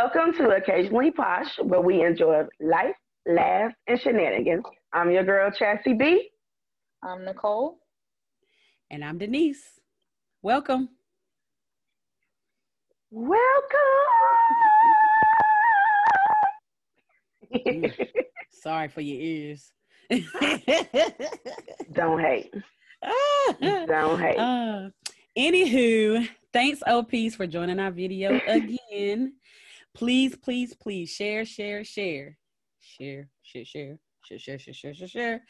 Welcome to Occasionally Posh, where we enjoy life, laughs, and shenanigans. I'm your girl, Chassie B. I'm Nicole. And I'm Denise. Welcome. Welcome. Sorry for your ears. Don't hate. Don't hate. Uh, anywho, thanks OPs for joining our video again. Please, please, please share, share, share, share, share, share. Share, share, share, share, share, share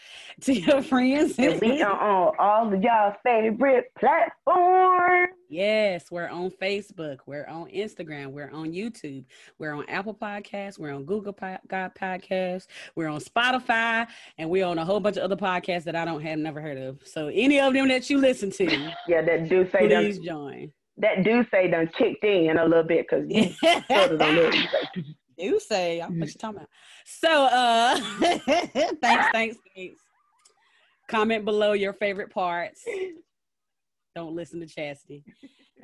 to your friends. And we are on all of y'all's favorite platforms. Yes, we're on Facebook, we're on Instagram, we're on YouTube, we're on Apple Podcasts, we're on Google Pod- Podcasts, we're on Spotify, and we're on a whole bunch of other podcasts that I don't have never heard of. So any of them that you listen to, yeah, that do say please them. join. That do say done kicked in a little bit because you started on this. do say what you talking about. So uh thanks, thanks, thanks. Comment below your favorite parts. Don't listen to Chastity.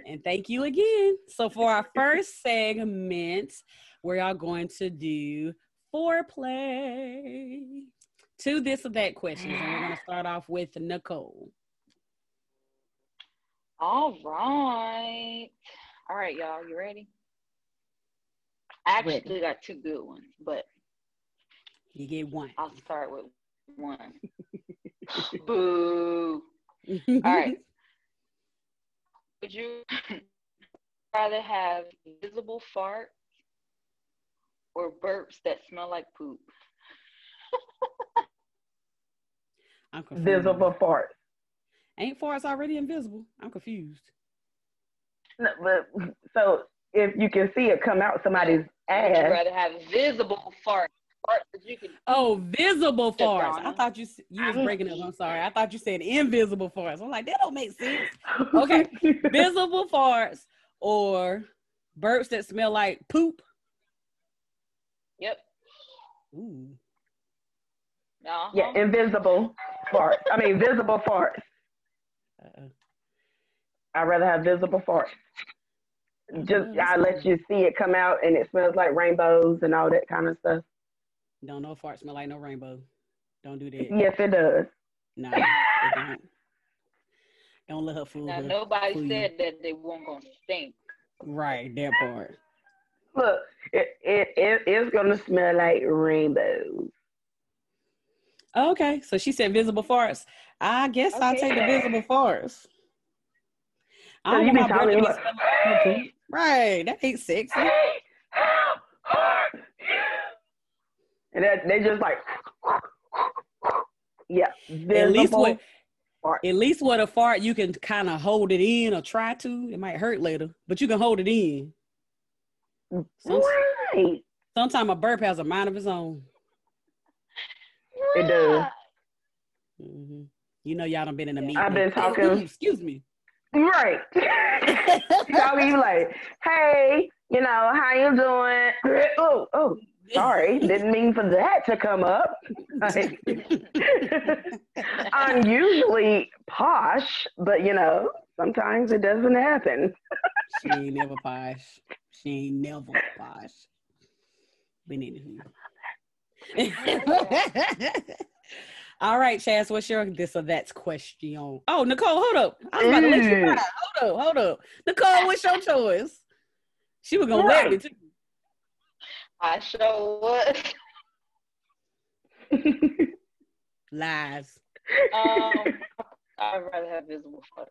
And thank you again. So for our first segment, we are going to do foreplay. Two this or that questions. And we're gonna start off with Nicole. All right. All right, y'all. You ready? I actually Ready. got two good ones, but You get one. I'll start with one. Boo. All right. Would you rather have visible farts or burps that smell like poop? I'm. Visible fart. Ain't farts already invisible? I'm confused. No, but so if you can see it come out somebody's ass, you ass, rather have visible farts, farts that you can Oh, visible Yes, farts. I thought you s- you was breaking up. I'm sorry. I thought you said invisible farts. I'm like, that don't make sense. Okay. Visible farts or burps that smell like poop. Yep. Ooh. Uh-huh. yeah, invisible farts. I mean, visible farts. Uh-uh. I'd rather have visible farts. Just Uh, I let you see it come out and it smells like rainbows and all that kind of stuff. Don't know if farts smell like no rainbow. Don't do that. Yes, it does. No, it don't. Don't let her fool Now her. nobody fool you. said that they weren't gonna stink. Right, that part. Look, it, it, it it's gonna smell like rainbows. Okay, so she said visible farts. I guess I'll take the visible farts. I So don't you want be my to talking be like- smelling like no poop. Right, that ain't sexy. And that they just like yeah. At least with fart. at least with a fart, you can kind of hold it in or try to. It might hurt later, but you can hold it in. Some, Right. Sometimes a burp has a mind of its own. It does. hmm You know, y'all done been in a meeting. I've been talking- Ooh, excuse me. Right. Y'all be like, hey, you know, how you doing? Oh, oh, sorry. Didn't mean for that to come up. Like, I'm usually posh, but you know, sometimes it doesn't happen. she ain't never posh. She ain't never posh. But anywho. All right, Chaz, what's your this or that's question? Oh, Nicole, hold up. I was about to let you Mm. ride. Hold up, hold up. Nicole, what's your choice? She was gonna let me too. I sure was. Lies. Um, I'd rather have visible farts.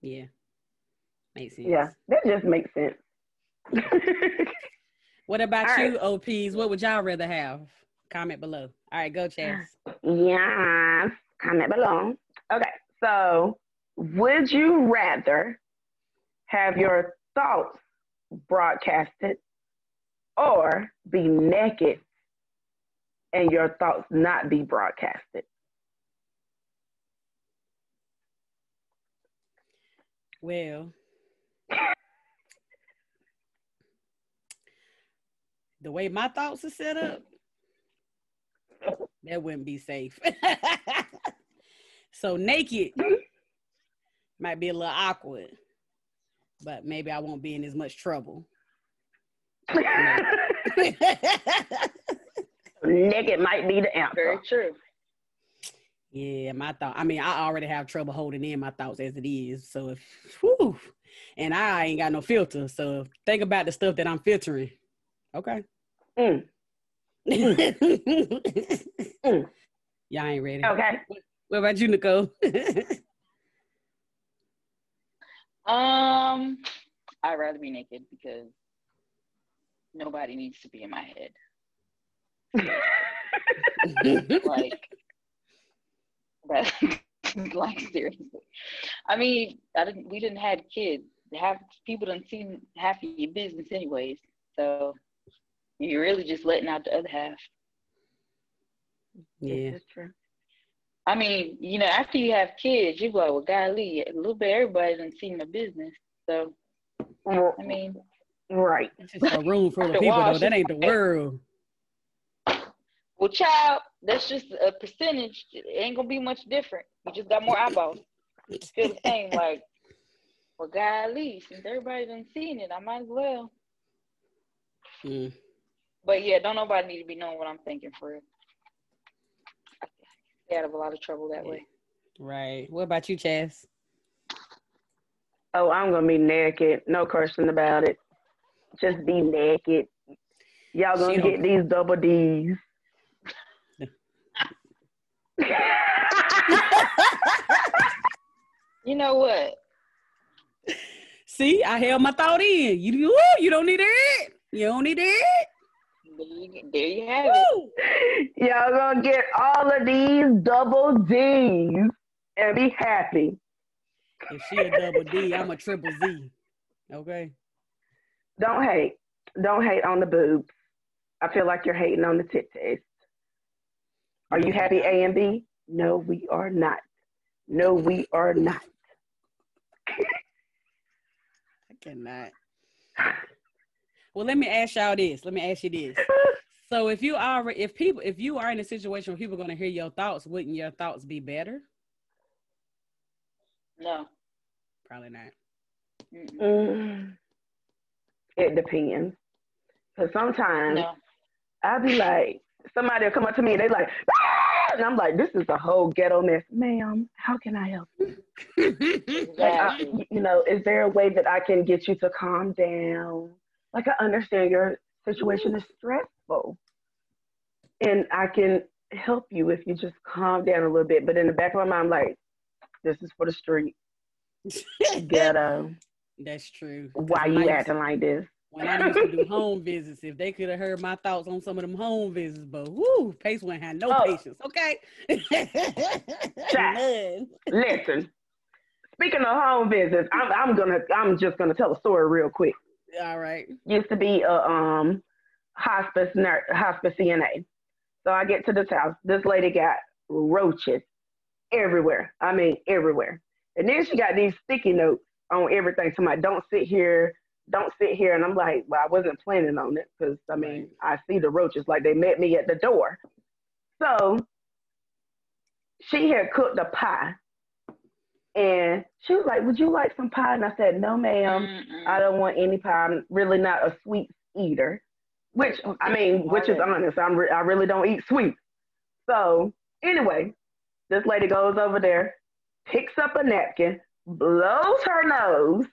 Yeah. Makes sense. yeah, that just makes sense. What about All you, OPs? What would y'all rather have? Comment below. All right, go, Chaz. Yes, comment below. Okay, so would you rather have your thoughts broadcasted or be naked and your thoughts not be broadcasted? Well, the way my thoughts are set up, that wouldn't be safe. so naked might be a little awkward, but maybe I won't be in as much trouble. Naked might be the answer. Very true. Yeah, my thought. I mean, I already have trouble holding in my thoughts as it is. So if, whew, and I ain't got no filter. So think about the stuff that I'm filtering. Okay. Mm. Mm. Y'all ain't ready. Okay. What about you, Nicole? Um, I'd rather be naked because nobody needs to be in my head. Like, but like seriously. I mean, I didn't. We didn't have kids. Half people didn't seen half of your business anyways. So you're really just letting out the other half. yeah. That's true. I mean, you know, after you have kids, you go, well, golly, a little bit everybody done seen my business. So I mean, Right. It's just a room full of The people, though. wash That is- ain't the world. well, child, that's just a percentage. It ain't gonna be much different. You just got more eyeballs. Feel the same, like, well, golly, since everybody done seen it, I might as well. Mm. But yeah, don't nobody need to be knowing what I'm thinking for real. I stay out of a lot of trouble that way. Right. What about you, Chaz? Oh, I'm gonna be naked. No question about it. Just be naked. Y'all gonna don't- get these double D's. You know what? See, I held my thought in. You, you, you don't need it. You don't need it. There you, there you have it. Y'all gonna get all of these double D's and be happy. If she a double D, I'm a triple Z. Okay. Don't hate. Don't hate on the boobs. I feel like you're hating on the tit test. Are you happy A and B? No, we are not. No, we are not. I cannot. Well, let me ask y'all this. Let me ask you this. So if you are if people if you are in a situation where people are gonna hear your thoughts, wouldn't your thoughts be better? No. Probably not. Mm, it depends. Because sometimes No. I'll be like, somebody will come up to me and they like, "Ah!" and I'm like, this is a whole ghetto mess. Ma'am, how can I help you? Like, I, you know, is there a way that I can get you to calm down? Like, I understand your situation is stressful. And I can help you if you just calm down a little bit. But in the back of my mind, I'm like, this is for the street. Ghetto. Um, That's true. Why you used- acting like this? When I used to do home visits, if they could have heard my thoughts on some of them home visits, but whoo, Pace wouldn't have no Oh. patience. Okay. Listen, speaking of home visits, I'm, I'm gonna, I'm just gonna tell a story real quick. All right. used to be a um hospice nurse, hospice CNA. So I get to this house. This lady got roaches everywhere. I mean, everywhere. And then she got these sticky notes on everything. Somebody, don't sit here, don't sit here. And I'm like, well, I wasn't planning on it because I mean, I see the roaches like they met me at the door. So she had cooked a pie. And she was like, Would you like some pie? And I said, No, ma'am. Mm-mm. I don't want any pie. I'm really not a sweet eater, which I mean, which is honest. I'm re- I really don't eat sweet. So anyway, this lady goes over there, picks up a napkin, blows her nose,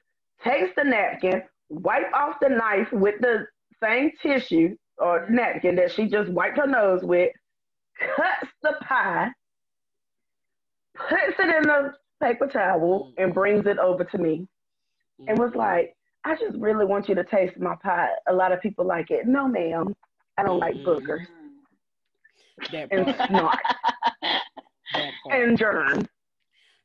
takes the napkin, wipe off the knife with the same tissue or napkin that she just wiped her nose with, cuts the pie, puts it in a paper towel, mm-hmm. and brings it over to me and was mm-hmm. like, I just really want you to taste my pie. A lot of people like it. No, ma'am, I don't like boogers mm-hmm. that and snot That part. and germs.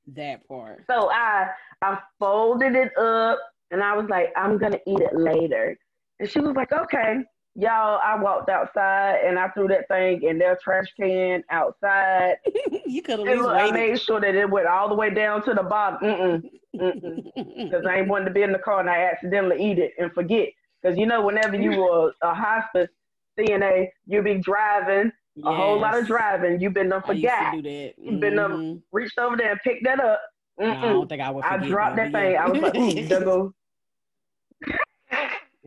that part. So I I folded it up and I was like, I'm gonna eat it later. And she was like, Okay. Y'all, I walked outside and I threw that thing in their trash can outside. you could have I made sure that it went all the way down to the bottom. Because I ain't wanting to be in the car and I accidentally eat it and forget. Because you know, whenever you were a hospice CNA, you be driving a whole lot of driving. You've been done I used to forgot. do that. You've been um, Mhm. Reached over there and picked that up. No, I don't think I would. I dropped that thing. I was like, ooh, there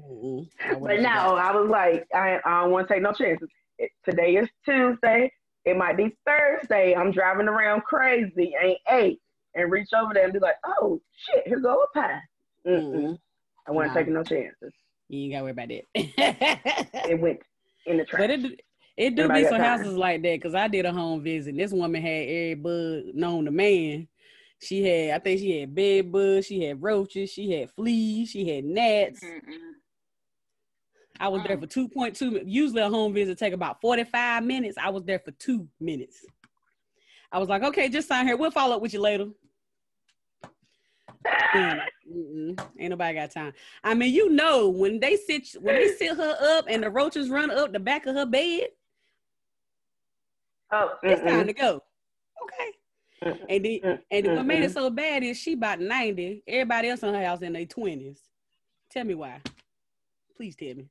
go. Mm-mm. But wouldn't no, I was like, I, I don't want to take no chances. It, today is Tuesday. It might be Thursday. I'm driving around crazy. Ain't eight. And reach over there and be like, oh shit, here go a pie. Mm-mm. Mm-hmm. I wasn't Nah. taking no chances. You ain't gotta worry about that. It went in the trash. but it it do Everybody be some time. houses like that because I did a home visit. This woman had every bug known to man. She had, I think she had bed bugs, she had roaches, she had fleas, she had gnats. Mm-mm. I was there Mm. for 2.2 minutes. Usually a home visit take about 45 minutes. I was there for two minutes. I was like, okay, just sign here. We'll follow up with you later. Mm-mm. Ain't nobody got time. I mean, you know, when they sit when they sit her up and the roaches run up the back of her bed, oh, it's time to go. Okay. mm-mm, And then and what made it mm-mm. so bad is she about 90. Everybody else in her house in their 20s. Tell me why. Please tell me.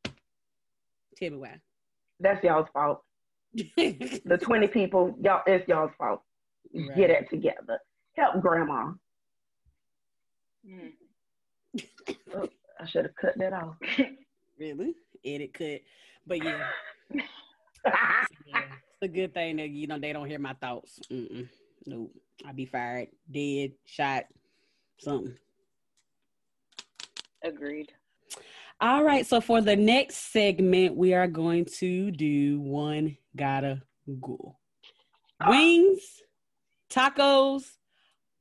Tell me why. That's y'all's fault. The 20 people, y'all, it's y'all's fault. Right. Get it together. Help grandma. Mm. Oh, I should have cut that off. Really? Edit cut. But yeah, yeah, it's a good thing that you know they don't hear my thoughts. Mm-mm. Nope. I'd be fired, dead, shot, something. Agreed. All right. So for the next segment, we are going to do one gotta go. Ah. Wings, tacos,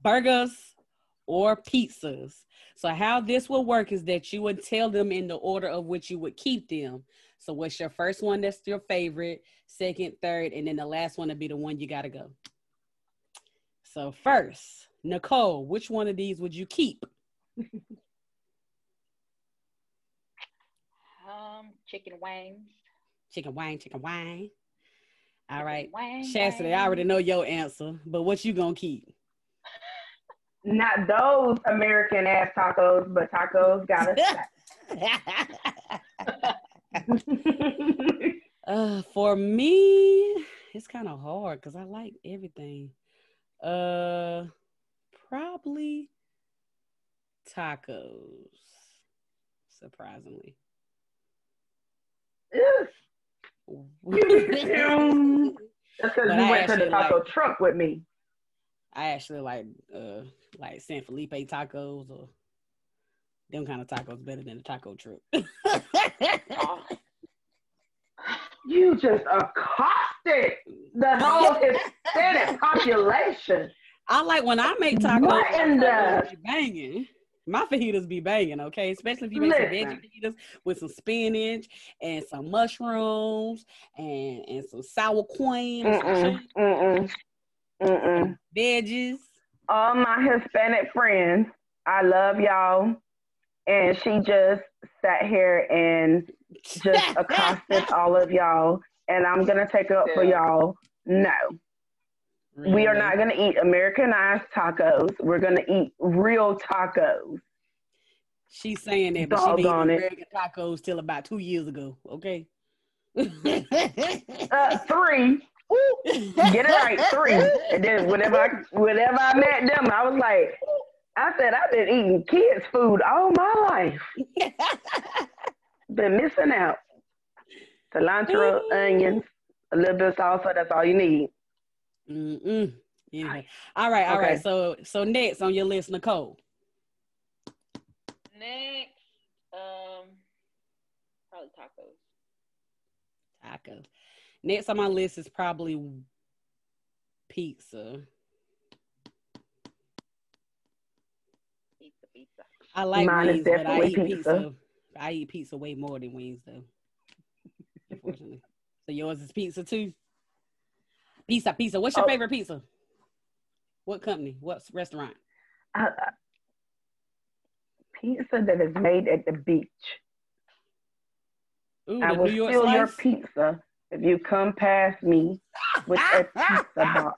burgers, or pizzas. So how this will work is that you would tell them in the order of which you would keep them. So what's your first one that's your favorite, second, third, and then the last one to be the one you gotta go. So first, Nicole, which one of these would you keep? Um, chicken wings. Chicken wine, chicken wine. All right. Wang, Chastity, I already know your answer, but what you gonna keep? Not those American ass tacos, but tacos gotta uh, for me, it's kind of hard because I like everything. Uh, probably tacos. Surprisingly. That's because you I went to the taco like- truck with me. I actually like uh like San Felipe tacos or them kind of tacos better than the taco truck. Oh, You just accosted the whole Hispanic population. I like when I make tacos. What in the- banging? My fajitas be banging, okay? Especially if you make some veggie Listen. fajitas with some spinach and some mushrooms and and some sour cream, and Mm-mm, chili, mm-mm, mm-mm. veggies. All my Hispanic friends, I love y'all. And she just sat here and just accosted all of y'all. And I'm going to take it up for y'all. No, we are not going to eat Americanized tacos. We're going to eat real tacos. She's saying that, but she been eating it. American tacos till about two years ago. Okay. Uh, three. Get it right, three. And then whenever I whenever I met them, I was like, I said I've been eating kids' food all my life. Been missing out. Cilantro, onions, a little bit of salsa. That's all you need. Mm-mm. Anyway. All right, all right. Okay. So so next on your list, Nicole. next, um, probably tacos. Tacos. Next on my list is probably pizza. Pizza, pizza. I like Mine wings, but I eat pizza. pizza. I eat pizza way more than wings, though. Unfortunately. so yours is pizza too. Pizza, pizza. What's your Oh. favorite pizza? What company? What restaurant? Uh, uh, pizza that is made at the beach. Ooh, I will steal your pizza if you come past me with a pizza box.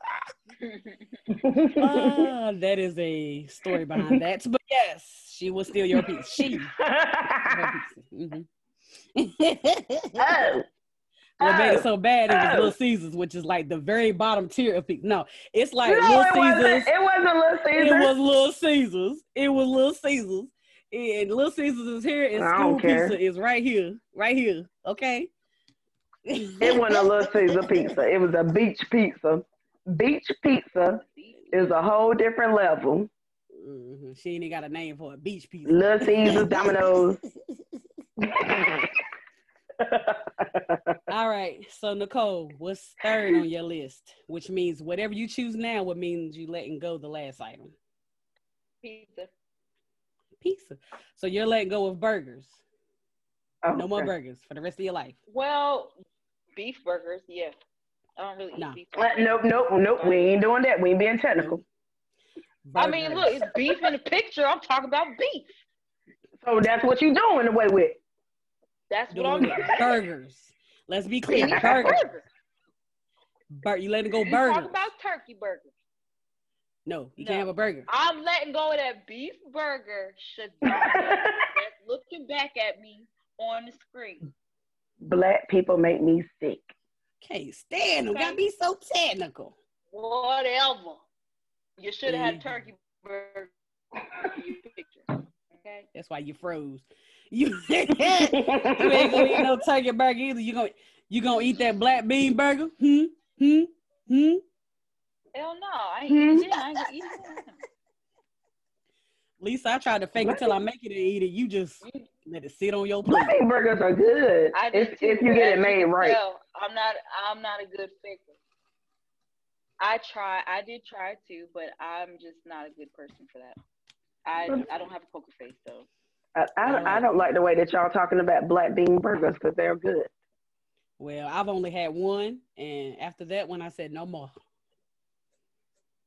Ah, that is a story behind that. But yes, she will steal your pizza. She. pizza. Mhm. oh, What made it so bad it was. Little Caesars, which is like the very bottom tier of pizza. No, it's like no, Little it Caesars. wasn't. It wasn't Little Caesars. It was Little Caesars. It was Little Caesars. And Little Caesars is here, and I school pizza is right here, right here. Okay. It wasn't a Little Caesar pizza. It was a beach pizza. Beach pizza is a whole different level. Mhm. She ain't even got a name for it. Beach pizza. Little Caesars, Domino's. All right. So Nicole, what's third on your list? Which means whatever you choose now would mean you letting go the last item. Pizza. Pizza. So you're letting go of burgers. No more burgers for the rest of your life. Well, beef burgers, yeah. I don't really eat Nah. beef Uh, burgers. Nope, nope, nope. We ain't doing that. We ain't being technical. I mean, look, it's beef in the picture. I'm talking about beef. So that's what you're doing away with. That's what I'm Doing burgers. Let's be clear. Yeah. Burgers. Burgers. Bur- you letting go You talk about turkey burgers. No, you No. can't have a burger. I'm letting go of that beef burger. Shadana, that's looking back at me on the screen. Black people make me sick. Can't stand them. Okay. Gotta be so technical. Whatever. You should have had Mhm. turkey burger picture. Okay. That's why you froze. You, you ain't gonna eat no turkey burger either. You gonna you gonna eat that black bean burger? Hmm? Hmm? Hmm? Hell no. I ain't Hmm. eating. I ain't gonna eat it. Lisa, I tried to fake it till I make it and eat it. You just let it sit on your Black plate. bean burgers are good I if, if you get it made right. tell, I'm not. I'm not a good faker. I try. I did try to, but I'm just not a good person for that. I I don't have a poker face, so I, I, I don't like the way that y'all talking about black bean burgers because they're good. Well, I've only had one, and after that one, I said no more.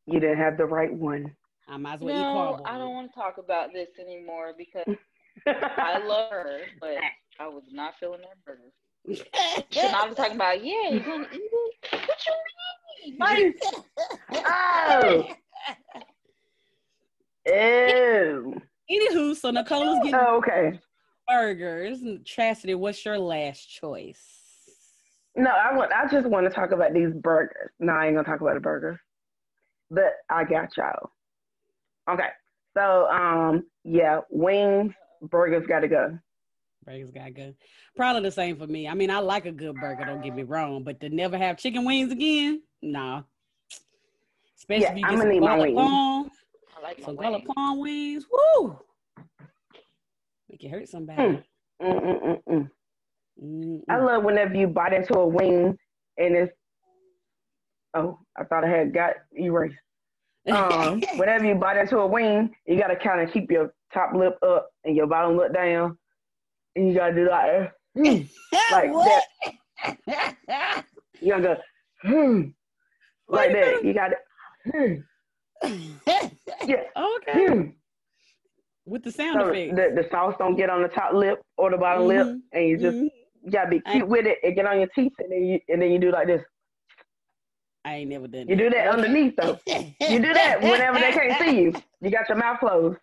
You didn't have the right one. I might as well eat no. I don't want to talk about this anymore because I love her, but I was not feeling that burger. And I was talking about, yeah, you gonna eat it? What you mean? Like, oh, ew. Anywho, so Nicole is getting Oh, okay. burgers. Chastity, what's your last choice? No, I want. I just want to talk about these burgers. No, I ain't gonna talk about the burgers, but I got y'all. Okay, so um, yeah, wings, burgers got to go. Burgers gotta go. Probably the same for me. I mean, I like a good burger, don't get me wrong, but to never have chicken wings again, nah. Especially Yeah, if you I'm get gonna some need my wings. Like my some wings. garlic parm wings. Woo! Make it hurt somebody. Mm. Mm-mm-mm-mm. I love whenever you bite into a wing and it's. Oh, I thought I had got erased. Um, whenever you bite into a wing, you gotta kind of keep your top lip up and your bottom lip down, and you gotta do like mm, like what? that. You gotta go hmm, like Wait that. You gotta hmm, yeah. okay. hmm. With the sound So effects. the, the sauce don't get on the top lip or the bottom lip, Mhm, and you just mhm. you gotta be I- cute with it and get on your teeth, and then you and then you do like this. I ain't never done that. You do that underneath though. You do that whenever they can't see you. You got your mouth closed.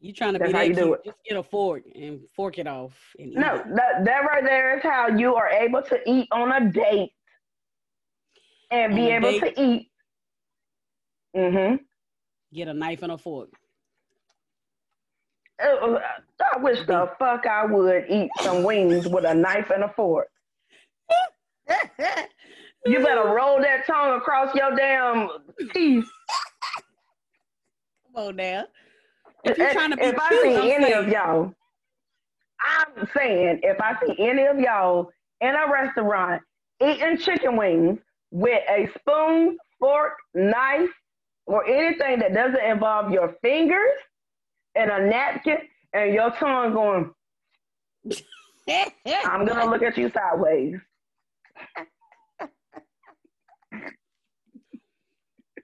You trying to That's be how that you do it. Just get a fork and fork it off. And eat No, that that right there is how you are able to eat on a date and be able to eat. Mm-hmm. Get a knife and a fork. Oh, I wish the fuck I would eat some wings with a knife and a fork. You better roll that tongue across your damn teeth. Come on now. If you're trying to be if I see I'm any saying- of y'all, I'm saying if I see any of y'all in a restaurant eating chicken wings with a spoon, fork, knife, or anything that doesn't involve your fingers and a napkin and your tongue going, I'm gonna look at you sideways.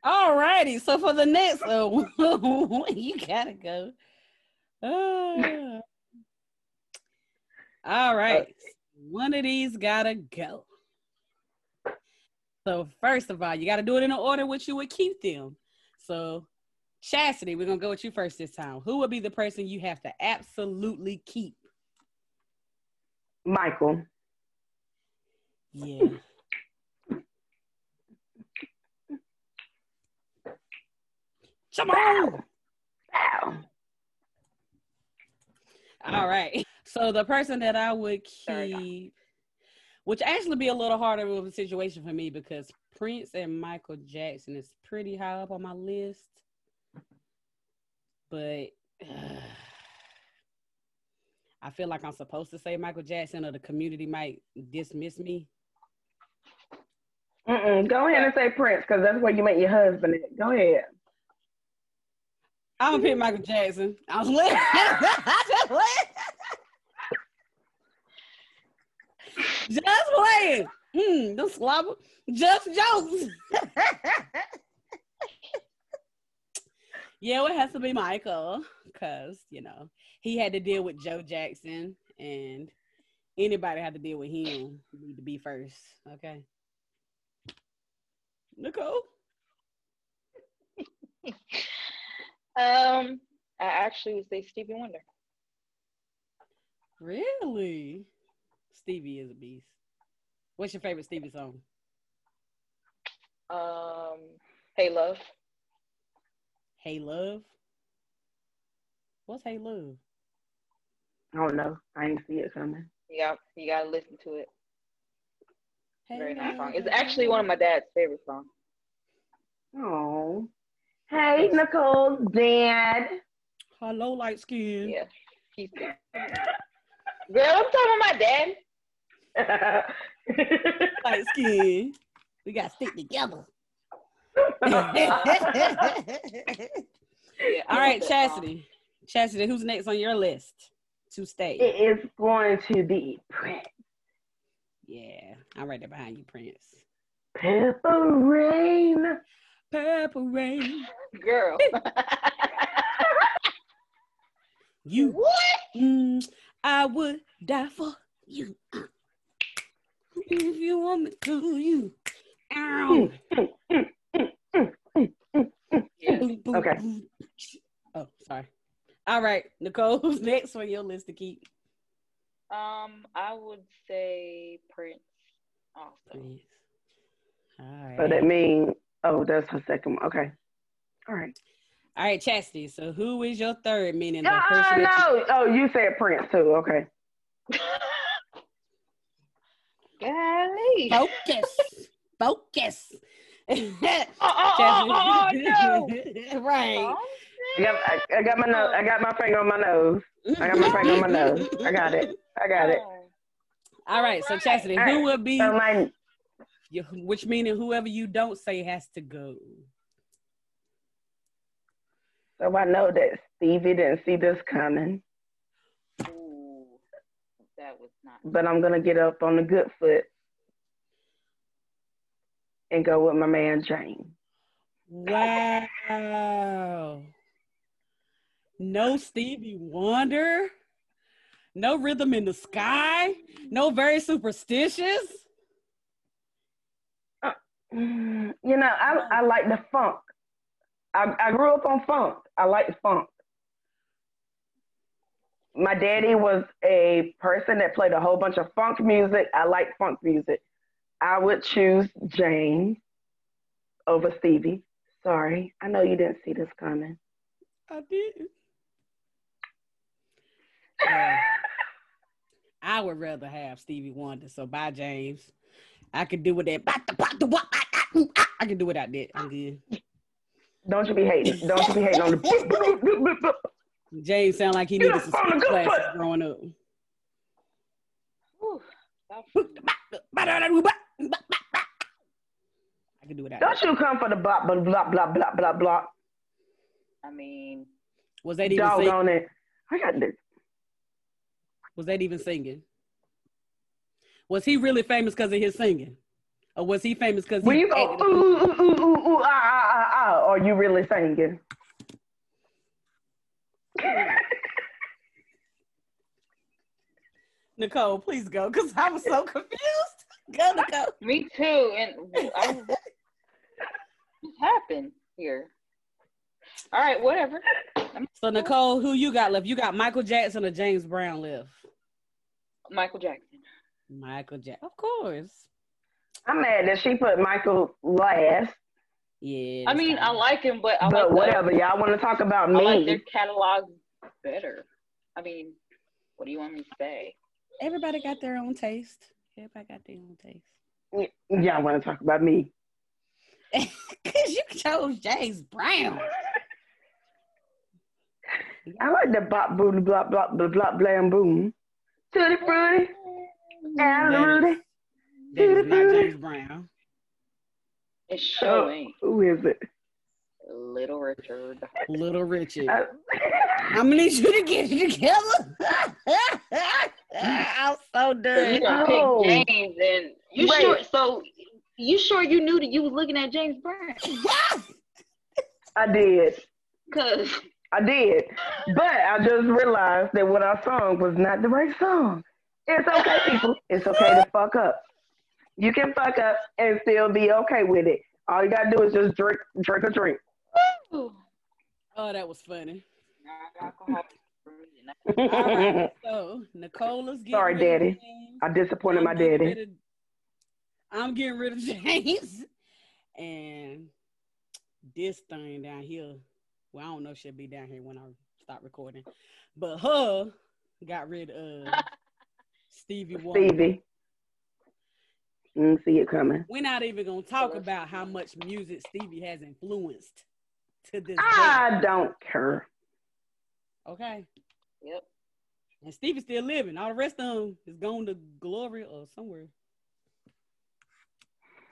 All righty. So for the next uh, one, you gotta go. Ah. all right. One of these gotta go. So first of all, you got to do it in the order which you would keep them. So Chastity, we're gonna go with you first this time. Who would be the person you have to absolutely keep? Michael. Yeah. Come on. All right. So the person that I would keep which actually be a little harder of a situation for me because Prince and Michael Jackson is pretty high up on my list. But I feel like I'm supposed to say Michael Jackson or the community might dismiss me. Mm-mm. Go ahead and say Prince, because that's where you met your husband. At. Go ahead. I'm gonna pick Michael Jackson. I was lit. I just lit. Just playing. Hmm, don't slobber. Just jokes. yeah, it has to be Michael, cause you know he had to deal with Joe Jackson, and anybody had to deal with him need to be first. Okay, Nicole. Um, I actually would say Stevie Wonder. Really? Stevie is a beast. What's your favorite Stevie song? Um, Hey Love. Hey Love. What's Hey Love? I don't know. I ain't see it coming. You got you gotta listen to it. Hey Very nice song. It's actually one of my dad's favorite songs. Oh. Hey, Nicole's dad. Hello, light skin. Yeah, he's good. Girl, I'm talking about my dad. Light skin. We got to stick together. Yeah, I All love right, that Chastity. Chastity, who's next on your list to stay? it is going to be Prince. Yeah, I'm right there behind you, Prince. Purple Rain. Purple rain. Girl. You, what? mm, I would die for you. If you want me to, you. Ow. Yeah. Okay. Oh, sorry. All right, Nicole, who's next on your list to keep? Um, I would say Prince. Also. Prince. All right. So that means, oh, that's her second one. Okay. All right. All right, Chastity. So who is your third? Meaning the Uh, person that you- no. Oh, you said Prince too. Okay. Golly. focus. focus. Oh, oh, oh, oh, no. right. I got, I, I got my nose. I got my finger on my nose. I got my finger on my nose. I got it. I got it. All right, so Chastity, Alright. who would be, So my you- which meaning whoever you don't say has to go. so I know that Stevie didn't see this coming, Ooh, that was not. but I'm gonna get up on the good foot and go with my man James. Wow. No Stevie Wonder. No rhythm in the sky. No very superstitious. Mm, You know, I I like the funk. I I grew up on funk. I like the funk. My daddy was a person that played a whole bunch of funk music. I like funk music. I would choose James over Stevie. Sorry, I know you didn't see this coming. I did. Uh, I would rather have Stevie Wonder. So bye, James. I could do with that. I can do without that. I'm good. Don't you be hating. Don't you be hating on the. James sound like he Get needed up some on good classes foot. growing up. Whew, I can do without Don't you come for the blah blah blah blah blah blah blah. I mean, Was that even sing- Doggone it. I got this. was that even singing? Was he really famous because of his singing? Or was he famous because he When you go ooh ooh ooh ooh ooh ah ah ah ah, are you really singing? Nicole, please go, because I was so confused. Go, Nicole. me too. And I, what happened here? All right, whatever. So Nicole, who you got left? You got Michael Jackson or James Brown left? Michael Jackson. Michael Jackson, of course. I'm mad that she put Michael last, Yeah. I mean, I like him, but I but like whatever. Y'all want to talk about The, I like their catalog better. I mean, What do you want me to say? Everybody got their own taste. Everybody got their own taste. Y'all want to talk about me? Cause you chose James Brown. I like the bop boom blop blop blop blop blam boom. Tutti frutti, and That Rudy. is, that is not James Brown. It sure ain't. Who is it? Little Richard. Little Richard. Uh, I'm gonna need you to get it together. I'm so So you done. done Oh. James and you Wait. sure so you sure you knew that you was looking at James Brown? Yes, I did. Cause I did. But I just realized that what I sung was not the right song. It's okay, people. It's okay to fuck up. You can fuck up and still be okay with it. All you gotta do is just drink, drink a drink. ooh, Oh, that was funny. right, so Nicola's getting Sorry, Daddy. I disappointed my I'm getting daddy. of- I'm getting rid of James. And this thing down here, well, I don't know if she'll be down here when I stop recording. But her got rid of Stevie Wonder. Stevie. Mm, see it coming. We're not even gonna talk about how much music Stevie has influenced to this day. I don't care. Okay. Yep. And Stevie's still living. All the rest of them is going to glory or somewhere.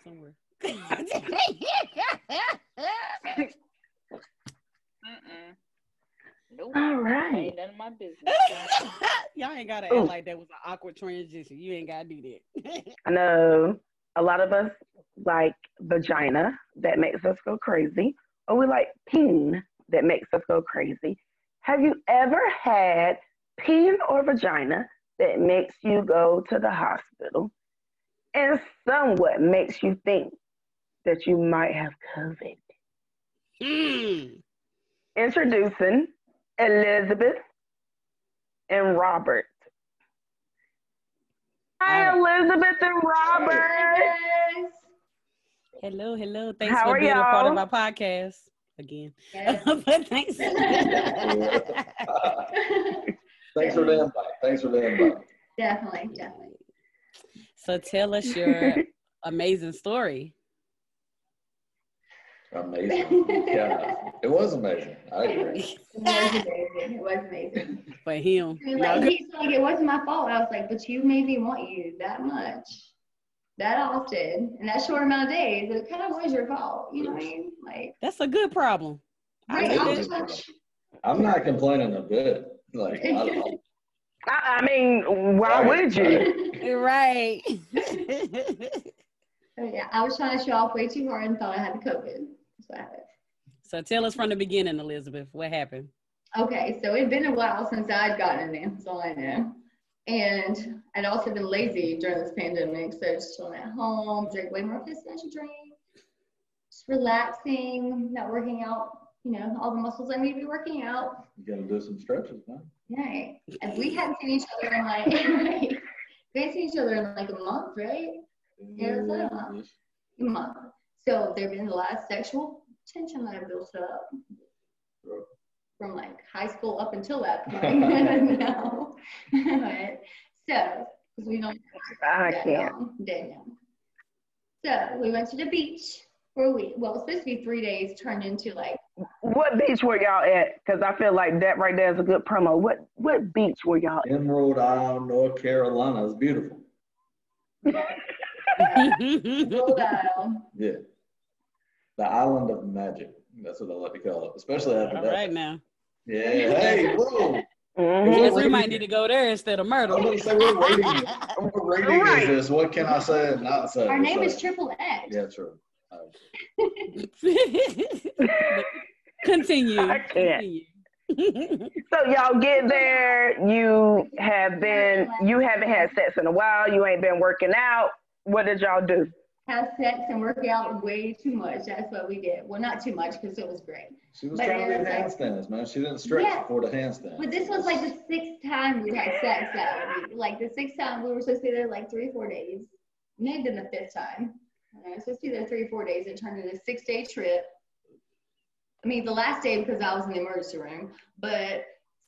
Somewhere. Mm-mm. Nope. All right. Ain't none of my business. Y'all ain't gotta Ooh. act like that was an awkward transition. You ain't gotta do that. I know a lot of us like vagina that makes us go crazy, or we like peen that makes us go crazy. Have you ever had peen or vagina that makes you go to the hospital and somewhat makes you think that you might have COVID? Mm. Introducing Elizabeth and Robert. Hi, Elizabeth and Robert. Hello, hello. Thanks How for are being a part of y'all? podcast again. Yes. but thanks. Thanks for the invite. Thanks for the invite. definitely, definitely. so tell us your amazing story. Amazing. Yeah, it was amazing. I agree. It was amazing. It was amazing. For him. I mean, like, he's like, it wasn't my fault. I was like, but you made me want you that much, that often, in that short amount of days. It kind of was your fault. You know what I mean? Like, That's a good problem. I like, take how that. much? I'm not complaining a bit. Like, I don't, I, I mean, why Right, would you? Right. So, yeah, I was trying to show off way too hard and thought I had COVID. So it. so tell us from the beginning, Elizabeth, what happened? Okay, so it'd been a while since I'd gotten in there. That's I know. And I'd also been lazy during this pandemic, so just chilling at home, drink way more piss than I should drink, just relaxing, not working out, you know, all the muscles I need to be working out. you gotta do some stretches, man. Right. And we hadn't seen each other in like, right. We hadn't seen each other in like a month, right? Yeah, that's what I want. A month. So there'd been a lot of sexual tension that I built up from like high school up until that point. no. But, so, because we don't I can't. long, dead. So we went to the beach for a week. Well, it was supposed to be three days, turned into like What beach were y'all at? Because I feel like that right there is a good promo. What what beach were y'all at? In Rhode Island, North Carolina It's beautiful. Rhode Island. Yeah. The island of magic. That's what I like to call it. Especially after All that. right now. Yeah. Hey, whoa. Guess we might need to go there instead of I murder. gonna say, what rating, is- what rating Right. is this? What can I say and not say? Our name So- is Triple X. Yeah, true. Continue. I can't. Continue. So y'all get there. You have been. You haven't had sex in a while. You ain't been working out. What did y'all do? Have sex and work out way too much. That's what we did. Well, not too much because it was great. She was But trying to do was like- handstands, man. She didn't stretch Yeah. before the handstand. But this was like the sixth time we had sex that week. Like the sixth time we were supposed to be there like three or four days. Maybe then the fifth time. I was supposed to be there three or four days. It turned into a six day trip. I mean, the last day because I was in the emergency room, but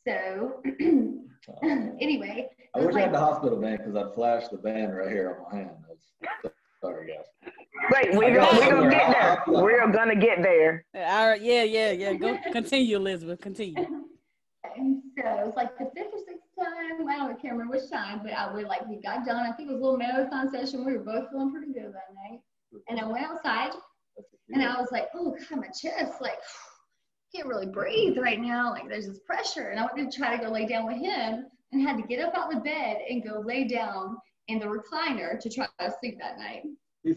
So Uh, anyway, I wish I had the hospital van because I'd flash the band right here on my hand. That's, sorry, guys. Wait, we're gonna, we're gonna get there. We're gonna get there. All right, yeah, yeah, yeah. Go continue, Elizabeth. Continue. And so it was like the fifth or sixth time, I don't I can't remember which time, but I would like we got done. I think it was a little marathon session. We were both feeling pretty good that night. And I went outside and I was like, oh god, my chest, like can't really breathe right now. Like there's this pressure. And I went to try to go lay down with him and had to get up out of the bed and go lay down in the recliner to try to sleep that night.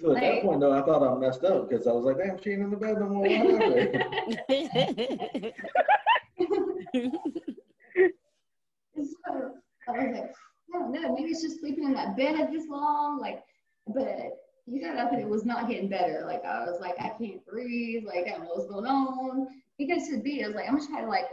So at that point, though, I thought I messed up because I was like, damn, she ain't in the bed no more. What so I was like, I don't know, maybe it's just sleeping in that bed at this long. Like, but he got up and it was not getting better. Like I was like, I can't breathe. Like I don't know what's going on. He goes to the beach. I was like, I'm gonna try to like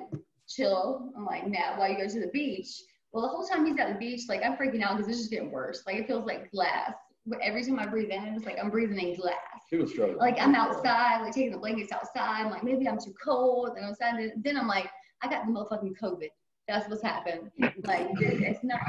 chill and like nap while you go to the beach. Well, the whole time he's at the beach, like I'm freaking out because it's just getting worse. Like it feels like glass. Every time I breathe in, it's like I'm breathing in glass. He was struggling. Like I'm outside, like taking the blankets outside. I'm like, maybe I'm too cold. Then I'm outside. Then- Then I'm like, I got the motherfucking COVID. That's what's happened. Like it's not.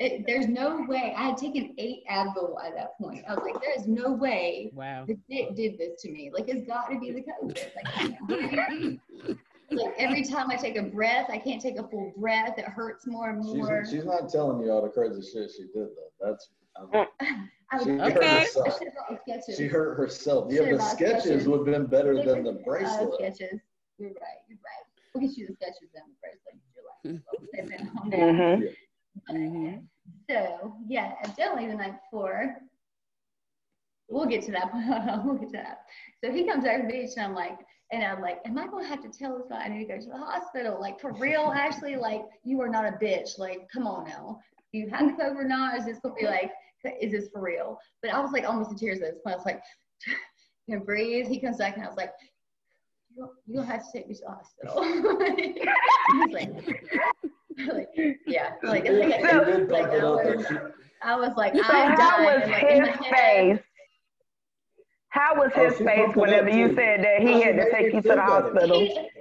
It, there's no way. I had taken eight Advil at that point. I was like, there is no way wow. the dick did this to me. Like it's got to be the COVID. Like, I can't breathe. like every time I take a breath, I can't take a full breath. It hurts more and more. She's, she's not telling you all the crazy shit she did, though. That's. I was, she I hurt herself. should have brought the sketches. She hurt herself. Yeah, the sketches sketches. would have been better than the Uh, bracelet. sketches. You're right. You're right. We'll get you the sketches and the bracelet. You're like, oh, they've been on there. hmm hmm So yeah, definitely the night before. We'll get to that. we'll get to that. So he comes out to the beach, and I'm like, and I'm like, am I gonna have to tell this guy I need to go to the hospital? Like for real, actually, like you are not a bitch. Like, come on now. Do you have the COVID or not? Is this gonna be like, is this for real? But I was like almost in tears at this point. I was like, you can breathe. He comes back, and I was like, you you don't have to take me to the hospital. He's like, like, yeah, like, I think I, She like, I was- I was like, So I'm how done. was like, his face? How was Oh, his she face whenever you too. said that he had to take you to the hospital?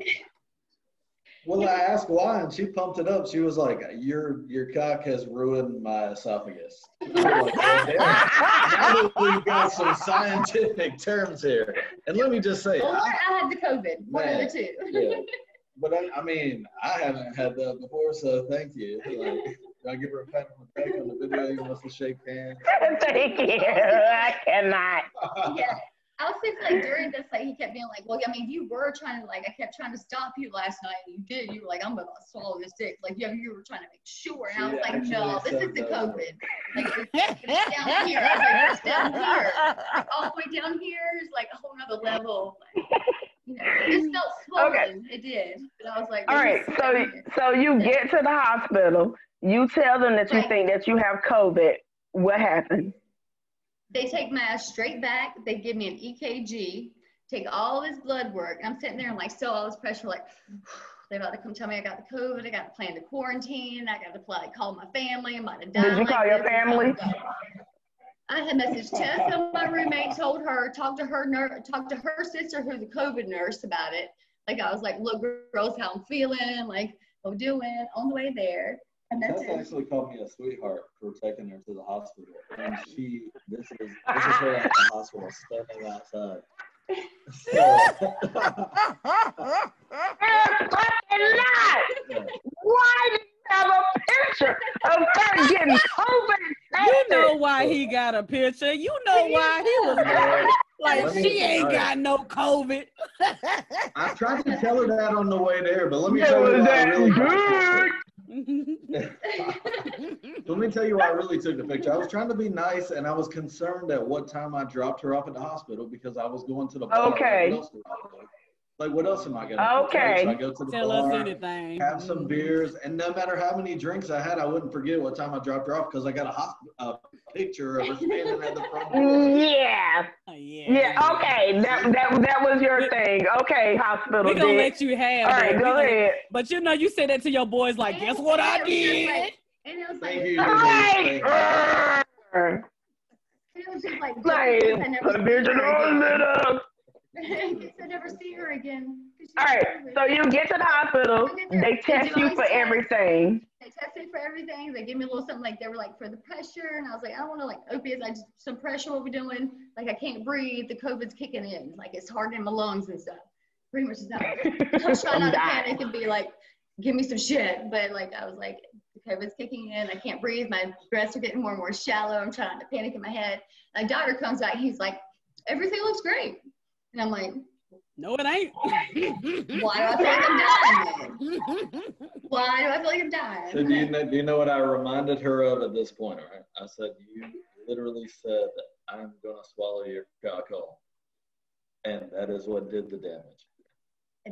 Well, I asked why, and she pumped it up. She was like, "Your your cock has ruined my esophagus." Like, "Oh, now we've got some scientific terms here, and let me just say, Or I, I had the COVID. One of the two. yeah, but I, I mean, I haven't had that before, so thank you. Like, I give her a pat on the back on the video. You must have shake hands. Thank you. I cannot. yeah. I was thinking like during this, like he kept being like, well, I mean, you were trying to like, I kept trying to stop you last night, and you did. You were like, I'm gonna swallow this dick. Like, yeah, you were trying to make sure, and I was like, no, this is the. COVID. Like, it's, it's down here. I was like, it's down here. Like, all the way down here is like a whole nother level. Like, you know, it just felt swollen. Okay. It did, but I was like, All this right, is so so you get to the hospital. You tell them that you think that you have COVID. What happened? They take my ass straight back. They give me an EKG, take all this blood work. And I'm sitting there and like still all this pressure, like they're about to come tell me I got the COVID. I got to plan the quarantine. I got to apply, call my family. I'm about to die. Did you like call your this. family? I had messaged Tess and my roommate, told her, talked to her nurse, talked to her sister who's a COVID nurse about it. Like I was like, look, girls, how I'm feeling, like I'm doing on the way there. And that's Tess it. actually called me a sweetheart for taking her to the hospital, and she this is this is her at the hospital standing outside. So, You're fucking not. Why did you have a picture of her getting COVID? You know why he got a picture. You know why he was like, Let me- she ain't all right. got no COVID. I tried to tell her that on the way there, but let me It tell you was why I that really good. Let me tell you why I really took the picture. I was trying to be nice, and I was concerned at what time I dropped her off at the hospital because I was going to the bar. Okay. What else do I do? Like, what else am I gonna do? Okay. So I go to the Tell bar, us anything. have some mm-hmm. beers, and no matter how many drinks I had, I wouldn't forget what time I dropped her off because I got a, hosp- a picture of her standing at the front door. Yeah. Oh, yeah. Yeah. Okay. That that that was your thing. Okay, hospital. We're gonna dick. let you have All that. right, go gonna- ahead. But you know, you said that to your boys, like, guess what I And it was just did? like- And it was like, Thank you. All Denise. Thank you. right. it was just like, Like, I never a seen bitch her and all again. lit up. I never see her again. All right, so you get to the hospital, they test you for everything. they test tested for everything. They gave me a little something like they were like for the pressure, and I was like, I don't want to like opiates. I just some pressure. What we doing? Like I can't breathe. The COVID's kicking in. Like it's hardening my lungs and stuff. Pretty much is that. I'm trying not to panic and be like, give me some shit. But like I was like, the COVID's kicking in. I can't breathe. My breaths are getting more and more shallow. I'm trying not to panic in my head. My doctor comes back. He's like, everything looks great. And I'm like, No, it ain't. why do I feel like I'm dying? Why do I feel like I'm dying? So do you know, do you know what I reminded her of at this point, all right? I said, you literally said, I'm gonna swallow your cock. And that is what did the damage.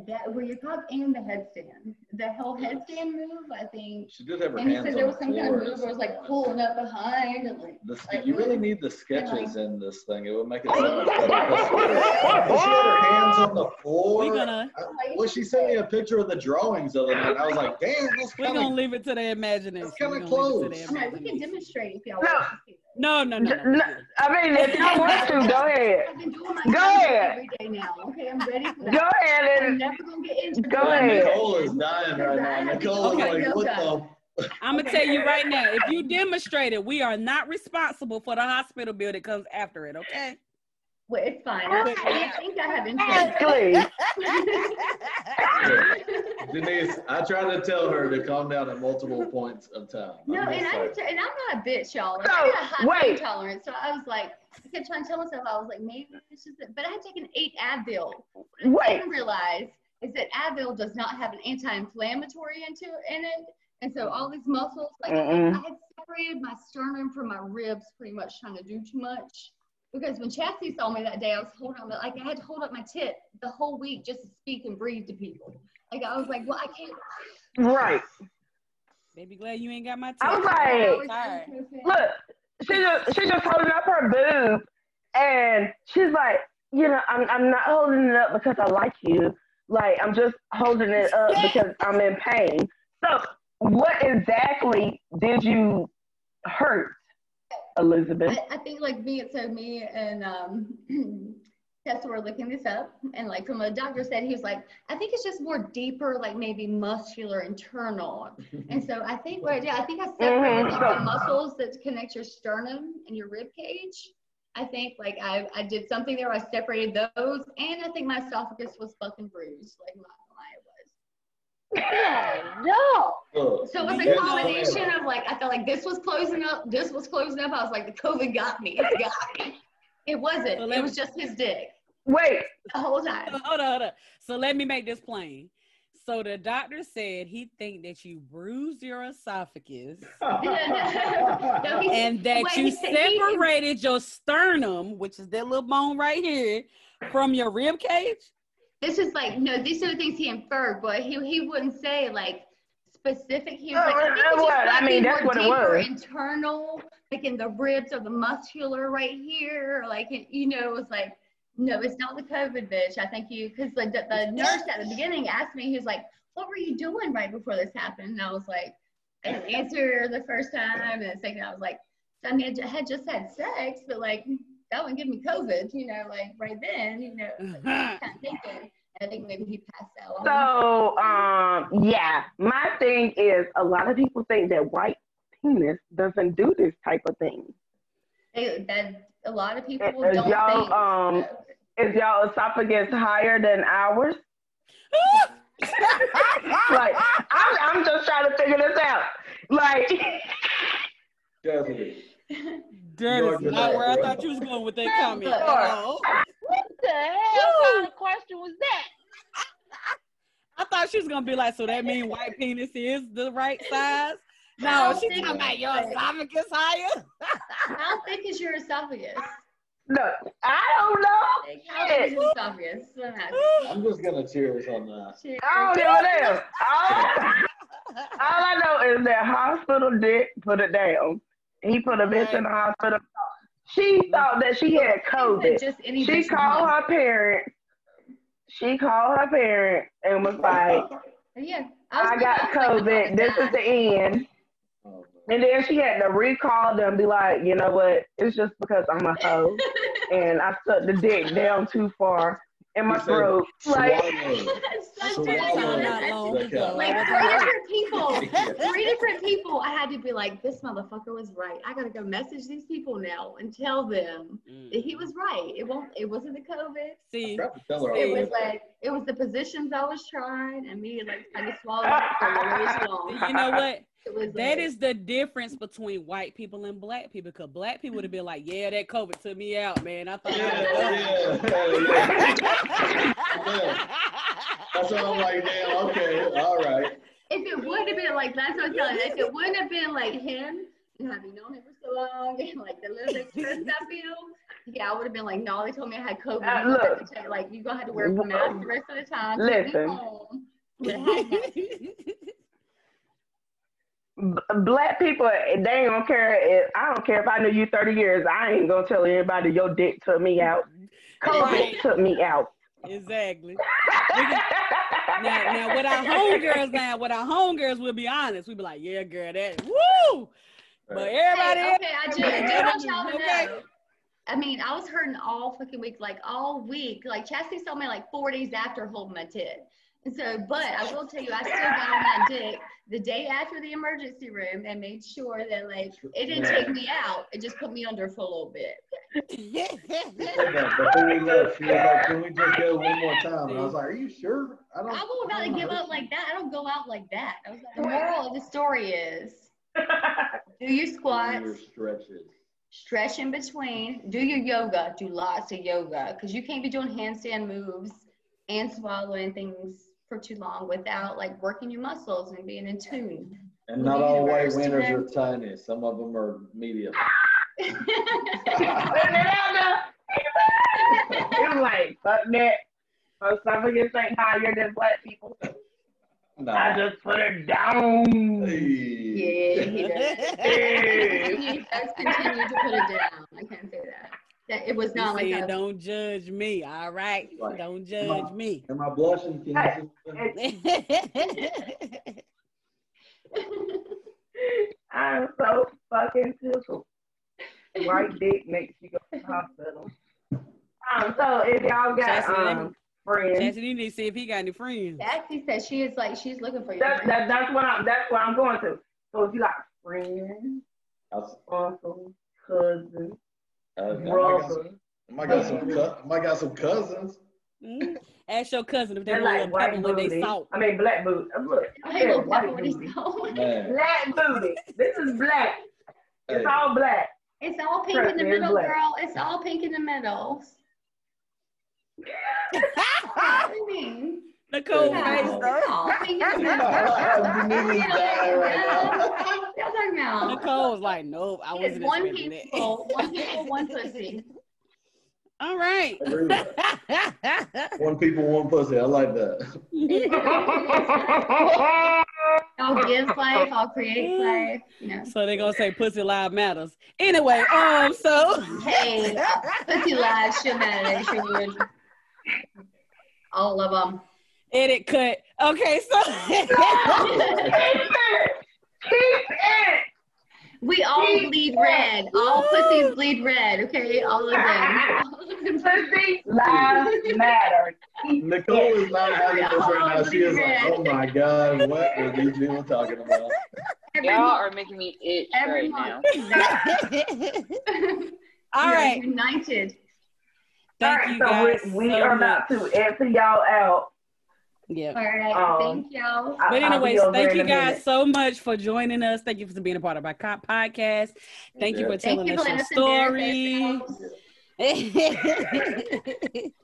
That were your cock and the headstand. The whole headstand move, I think. She did have her And he hands said on there was the some kind of move where it was like pulling up behind and like. The, sk- like, you really need the sketches like- in this thing. It would make it so much better. Because She had her hands on the floor. We're gonna I- well, she sent me a picture of the drawings of it, and I was like, "Damn, that's we're gonna leave it to the imagination. It's kinda We're gonna leave it to the close. I'm we can demonstrate if y'all want to see that. No, no, no, no. No, I mean, if you want to, go ahead. I've been doing my Go ahead. every day now. Okay, I'm ready for that. Go ahead I'm and never gonna get injured. Go doing ahead. Nicole is dying right now. Nicole Okay. is like, "What the?" I'm gonna tell you right now. If you demonstrate it, we are not responsible for the hospital bill that comes after it. Okay. Well, it's fine. I, I think I have insurance. exactly. Denise, I tried to tell her to calm down at multiple points of time. I'm No, and I saying. and I'm not a bitch, y'all. Like, So, I got a high wait. pain tolerance, so I was like, I kept trying to tell myself, I was like, maybe it's just, that- but I had taken eight Advil. What I didn't realize is that Advil does not have an anti-inflammatory into in it, and so all these muscles, like Mm-mm. I had separated my sternum from my ribs, pretty much trying to do too much. Because when Chastity saw me that day, I was holding on, like I had to hold up my tit the whole week just to speak and breathe to people. Like I was like, well, I can't. Right. Baby, glad you ain't got my. I was like- I'm. Look, she just she just holding up her boob, and she's like, you know, I'm I'm not holding it up because I like you. Like I'm just holding it up because I'm in pain. So, what exactly did you hurt, Elizabeth? I, I think like me, so me and um, Tessa were looking this up, and like from a doctor said, he was like, I think it's just more deeper, like maybe muscular internal. And so I think what I did, I think I separated Mhm. like, the muscles that connect your sternum and your rib cage. I think like I, I did something there. I separated those, and I think my esophagus was fucking bruised, like my lie was. no. So it was a combination of like I felt like this was closing up, this was closing up. I was like, the COVID got me. It got me. It wasn't. So It was just his dick Wait, the whole time. hold on, hold on. So let me make this plain. So the doctor said he think that you bruised your esophagus No, he- and that Wait, you he he- separated your sternum, which is that little bone right here, from your rib cage. This is like no. These are the things he inferred, but he he wouldn't say like specific. He was Oh, like, I think it's just what? I mean, that's more what it was. internal, like in the ribs or the muscular right here, like it, you know, it was like. No, it's not the COVID, bitch. I think you, because the, the, the nurse at the beginning asked me, he was like, What were you doing right before this happened? And I was like, I didn't answer the first time. And the second, I was like, I mean, I had just had sex, but like, that wouldn't give me COVID, you know, like right then, you know, kind of thinking. I think maybe he passed out. so um, yeah, my thing is a lot of people think that white penis doesn't do this type of thing. They, that a lot of people Is don't y'all, think. um, Is y'all esophagus higher than ours? like, I'm, I'm just trying to figure this out. Like, Cassidy. That You're is good not where I thought you was going with that comment. Sure. What the hell kind of question was that? I thought she was gonna be like, so that mean white penis is the right size? No, she talking about your esophagus higher. How thick is your esophagus? no, I don't know. How thick is your esophagus? I'm just gonna cheers on that. Cheers. I don't give a damn. All, all I know is that hospital dick put it down. He put a bitch in the hospital. She thought that she had COVID. Just any She called her parents. She called her parents and was like. Yeah. I was got I was oh COVID. This is the end. And then she had to recall them, and be like, you know what? It's just because I'm a hoe and I stuck the dick down too far in my throat. Like, swallow. So a- that sound not long Okay. ago. like three different people. Three different people. I had to be like, this motherfucker was right. I gotta go message these people now and tell them that he was mm-hmm. right. It won't. It wasn't the COVID. See, Forgot to tell her It all was like it was the positions I was trying, and me like trying to swallow it for really long. you know what? It was That like, is the difference between white people and black people. Because black people would have been like, "Yeah, that COVID took me out, man. I thought Yeah, I yeah, yeah. That's why I'm like, damn, okay, all right. if it would have been like that's what I'm telling you. If it wouldn't have been like him and having known him for so long and like the little bit stressed I feel, yeah, I would have been like, no, they told me I had COVID. Uh, You gonna look. to take- like you gonna have to wear a mask the rest of the time. Take me Listen. home. But I had that. b- black people, they ain't gonna care. If, I don't care if I knew you 30 years. I ain't gonna tell anybody your dick took me out. COVID Right. took me out. exactly. Now, now, with our homegirls, now, with our homegirls, we'll be honest. We'll be like, "Yeah, girl, that woo." But everybody, Hey, okay, I do, I do want y'all to Okay. know. I mean, I was hurting all fucking week, like all week. Like Chastity saw me like four days after holding my tit. And so, but I will tell you, I still got on that dick the day after the emergency room and made sure that like it didn't take me out. It just put me under for a little bit. Before we left, she was like, can we just go one more time? And I was like, are you sure? I don't. I won't about to give up like that. I don't go out like that. I was like, the moral of the story is do your Your stretches. stretch in between, do your yoga, do lots of yoga because you can't be doing handstand moves and swallowing things for too long without like working your muscles and being in tune. And With not all white winners are tiny. Some of them are medium. it was like, fuck that. My esophagus ain't higher than black people. I just put it down. Hey. yeah, he does. he does continue to put it down. I can't say that. That it was You not like said, a, "Don't judge me." All right, Right. don't judge me. Am I blushing? Can you? I'm so fucking tickled. White dick makes you go to the hospital. Um, so if y'all got Chastity, let me- um friends, Chastity, you need to see if he got any friends. Patsy said she is like she's looking for you. that, that that's what I'm that's what I'm going to. So if you got friends, I'll- uncles, cousins, uh, I might got some- I got some. I got some cousins. Mm. Ask your cousin if they they're want like a white pepper with booty. they salt. I mean black booty. Uh, Look, Hey, yeah, little white with booty. Black booty. This is black. Hey. It's all black. It's all pink in the Trust me, it's middle, black. girl. It's all pink in the middle. What do you mean? Nicole Yeah, face it's though. all pink in the middle. The niggas dying right now. What y'all? Nicole was like, "Nope, I It's wasn't one expecting that." one people, one pussy. All right. One people, one pussy. I like that. I'll give life, I'll create life. You know. so they're gonna say pussy live matters. Anyway, um, so Hey, pussy lives should matter. They sure. All of them. Edit cut. Okay, so Keep it. We all bleed red. All pussies bleed red. Okay, all of them. All of them. Pussy lives matter. Nicole is not having this right now. She is like, oh my god, what are these people talking about? Every Y'all month- are making me itch every right month. now. all We are right. United. Thank you guys. so we, we so are much. about to answer y'all out. Yeah. All right. Um, Thank y'all. But I'll anyways, thank you guys minute. so much for joining us. Thank you for being a part of our co- podcast. Thank you for Thank telling you us letting your us story.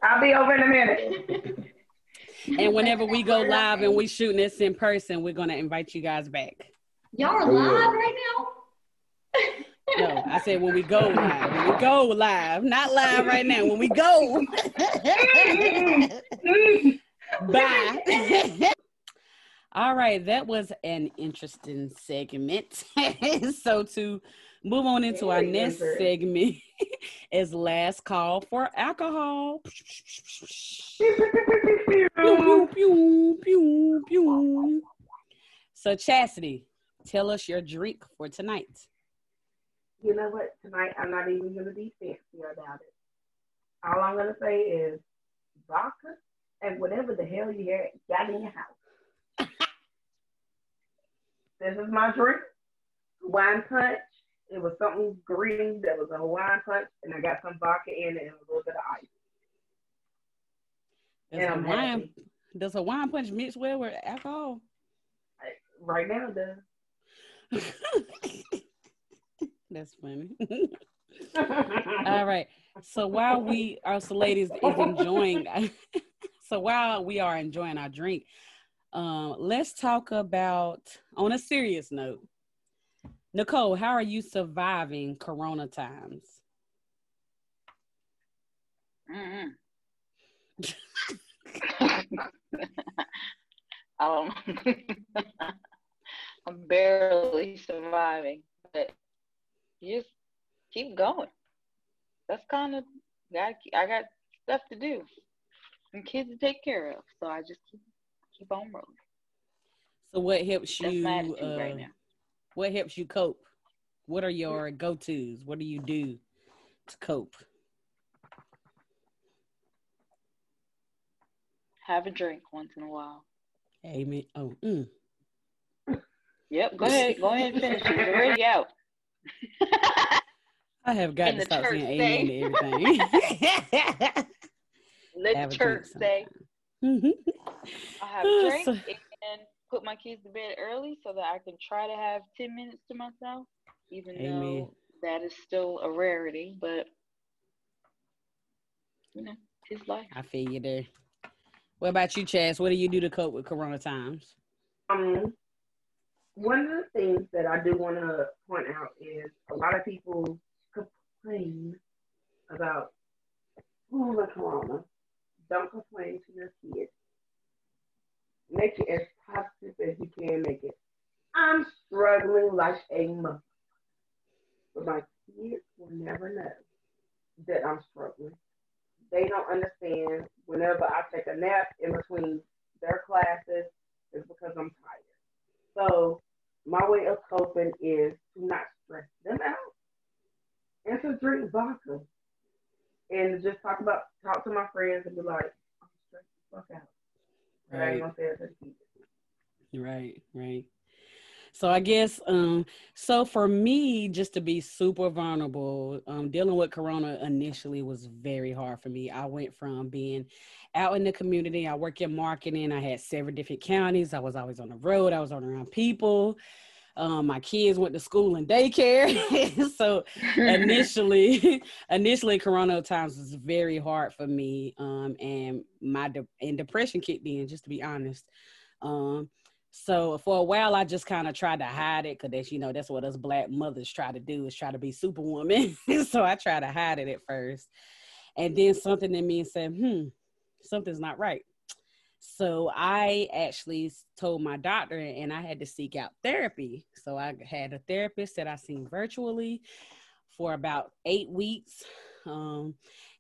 I'll be over in a minute. and whenever we go live and we shooting this in person, we're gonna invite you guys back. Y'all are Oh, live right now? No, I said when we go live. When we go live, not live right now. When we go. Bye. All right, that was an interesting segment. so to move on into our next segment is last call for alcohol. Pew, pew, pew, pew, pew. So Chastity, tell us your drink for tonight. you know what? Tonight I'm not even gonna be fancy about it. All I'm gonna say is vodka and whatever the hell you had got in your house. this is my drink. Wine punch. It was something green that was a Hawaiian punch, and I got some vodka in it and a little bit of ice. Does And I'm Hawaiian, happy. does Hawaiian punch mix well with alcohol? Right now, it does. That's funny. All right. So while we, our ladies, is enjoying, so while we are enjoying our drink, um, let's talk about on a serious note. Nicole, how are you surviving Corona times? Mm-mm. um, I'm barely surviving, but you just keep going. That's kind of. I got stuff to do and kids to take care of, so I just keep keep on rolling. So what helps you? uh, right now. What helps you cope? What are your go tos? What do you do to cope? Have a drink once in a while. Amen. Oh, mm. Yep, go ahead. Go ahead and finish it. You're already out. I have got In to stop saying amen to everything. Let Have the church say Mhm. I have a drink and put my kids to bed early so that I can try to have 10 minutes to myself, even Amen. though that is still a rarity, but you know, his life. I feel you there. What about you, Chaz? What do you do to cope with Corona times? Um, one of the things that I do want to point out is a lot of people complain about school and corona. Don't complain to your kids. Make it as positive as you can make it. I'm struggling like a mother, but my kids will never know that I'm struggling. They don't understand. Whenever I take a nap in between their classes, is because I'm tired. So my way of coping is to not stress them out and to drink vodka and just talk about talk to my friends and be like, I'm stressed the fuck out. But I ain't gonna say it to the kids. Right, right. So I guess um so for me just to be super vulnerable, um dealing with corona initially was very hard for me. I went from being out in the community, I work in marketing, I had several different counties, I was always on the road, I was on around people. Um, my kids went to school and daycare. so initially initially corona times was very hard for me um and my de- and depression kicked in just to be honest. Um so for a while i just kind of tried to hide it because that's you know that's what us black mothers try to do is try to be superwoman. So i tried to hide it at first. And then something in me said hmm something's not right so I actually told my doctor and I had to seek out therapy. So I had a therapist that I seen virtually for about eight weeks. Um,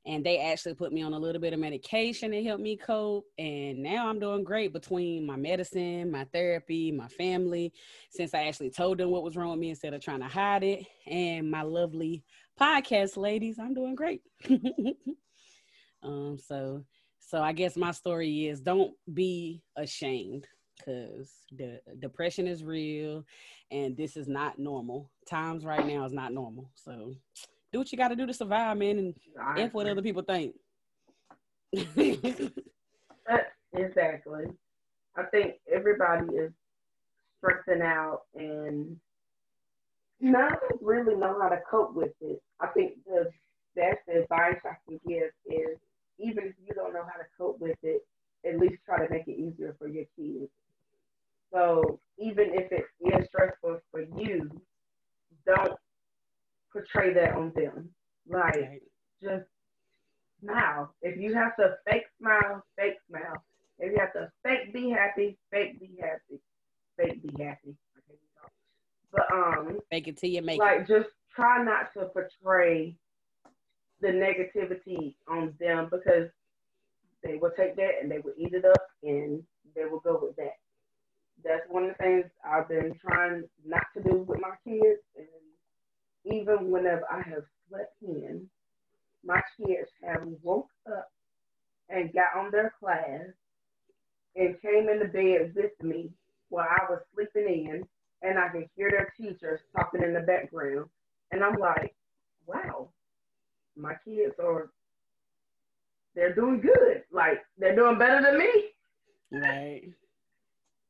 and they actually put me on a little bit of medication to help me cope. And now I'm doing great between my medicine, my therapy, my family, since I actually told them what was wrong with me instead of trying to hide it. And my lovely podcast ladies, I'm doing great. um, so so I guess my story is don't be ashamed because the depression is real and this is not normal. Times right now is not normal. So do what you got to do to survive, man, and I F what other people think. Exactly. I think everybody is stressing out and none of us really know how to cope with it. I think the best advice I can give is even if you don't know how to cope with it, at least try to make it easier for your kids. So even if it is stressful for you, don't portray that on them. Like Right. just smile. If you have to fake smile, fake smile. If you have to fake be happy, fake be happy. Fake be happy. But um, Make it till you make it. like just try not to portray the negativity on them because they will take that and they will eat it up and they will go with that. That's one of the things I've been trying not to do with my kids and even whenever I have slept in, my kids have woke up and got on their class and came into bed with me while I was sleeping in, and I could hear their teachers talking in the background. And I'm like, wow, my kids are, they're doing good. Like, they're doing better than me. Right.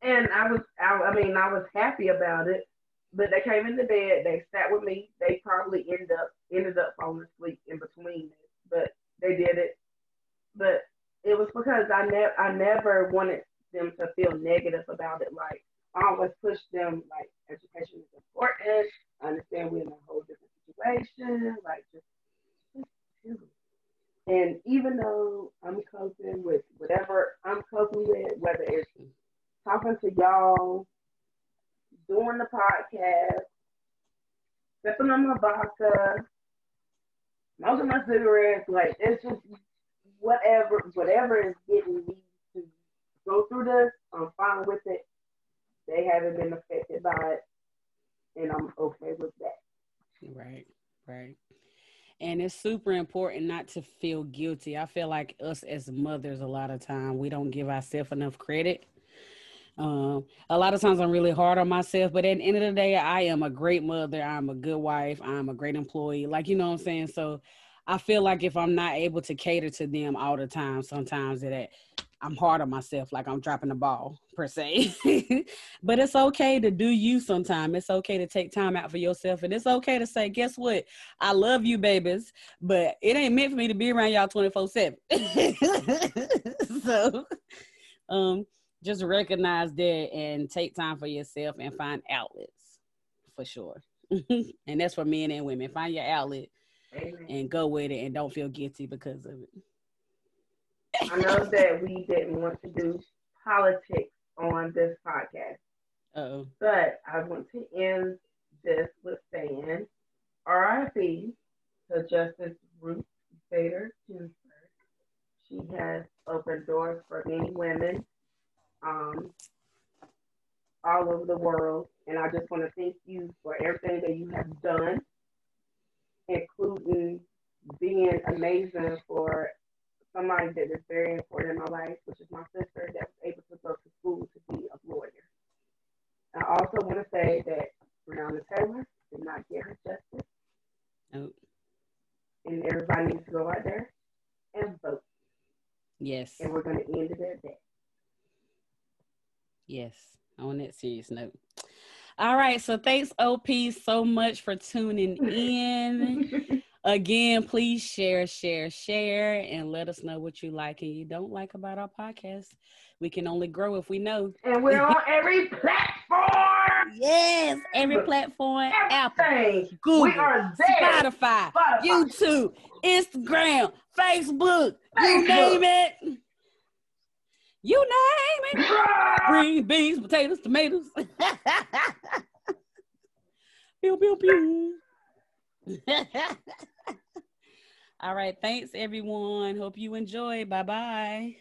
And I was, I, I mean, I was happy about it. But they came into bed, they sat with me. They probably ended up ended up falling asleep in between but they did it. But it was because I never I never wanted them to feel negative about it. Like I always push them like education is important. I understand we're in a whole different situation. Like just And even though I'm coping with whatever I'm coping with, whether it's talking to y'all, doing the podcast, sipping on my vodka, smoking my cigarettes, like it's just whatever whatever is getting me to go through this, I'm fine with it. They haven't been affected by it, and I'm okay with that. Right, right. And it's super important not to feel guilty. I feel like us as mothers, a lot of time, we don't give ourselves enough credit. Um, a lot of times I'm really hard on myself, but at the end of the day, I am a great mother. I'm a good wife. I'm a great employee. Like, you know what I'm saying? So I feel like if I'm not able to cater to them all the time, sometimes that I'm hard on myself, like I'm dropping the ball per se. but it's okay to do you sometime. It's okay to take time out for yourself. And it's okay to say, guess what? I love you, babies, but it ain't meant for me to be around y'all 24 7. so um just recognize that and take time for yourself and find outlets for sure. and that's for men and women. Find your outlet Amen. and go with it and don't feel guilty because of it. I know that we didn't want to do politics on this podcast. oh But I want to end this with saying RIP to Justice Ruth Bader Ginsburg. She has opened doors for many women um, all over the world. And I just want to thank you for everything that you have done including being amazing for somebody that is very important in my life, which is my sister that was able to go to school to be a lawyer. I also want to say that Breonna Taylor did not get her justice. Nope. And everybody needs to go out there and vote. Yes. And we're going to end it at that. Yes, on that serious note. All right. So thanks, OP, so much for tuning in. Again, please share, share, share, and let us know what you like and you don't like about our podcast. We can only grow if we know. And we're on every platform. Yes, every platform. Everything. Apple, Google, we are there. Spotify, Spotify. YouTube, Instagram, Facebook, you name it. You name it. Green beans, potatoes, tomatoes. pew, pew, pew. All right. Thanks, everyone. Hope you enjoy. Bye bye.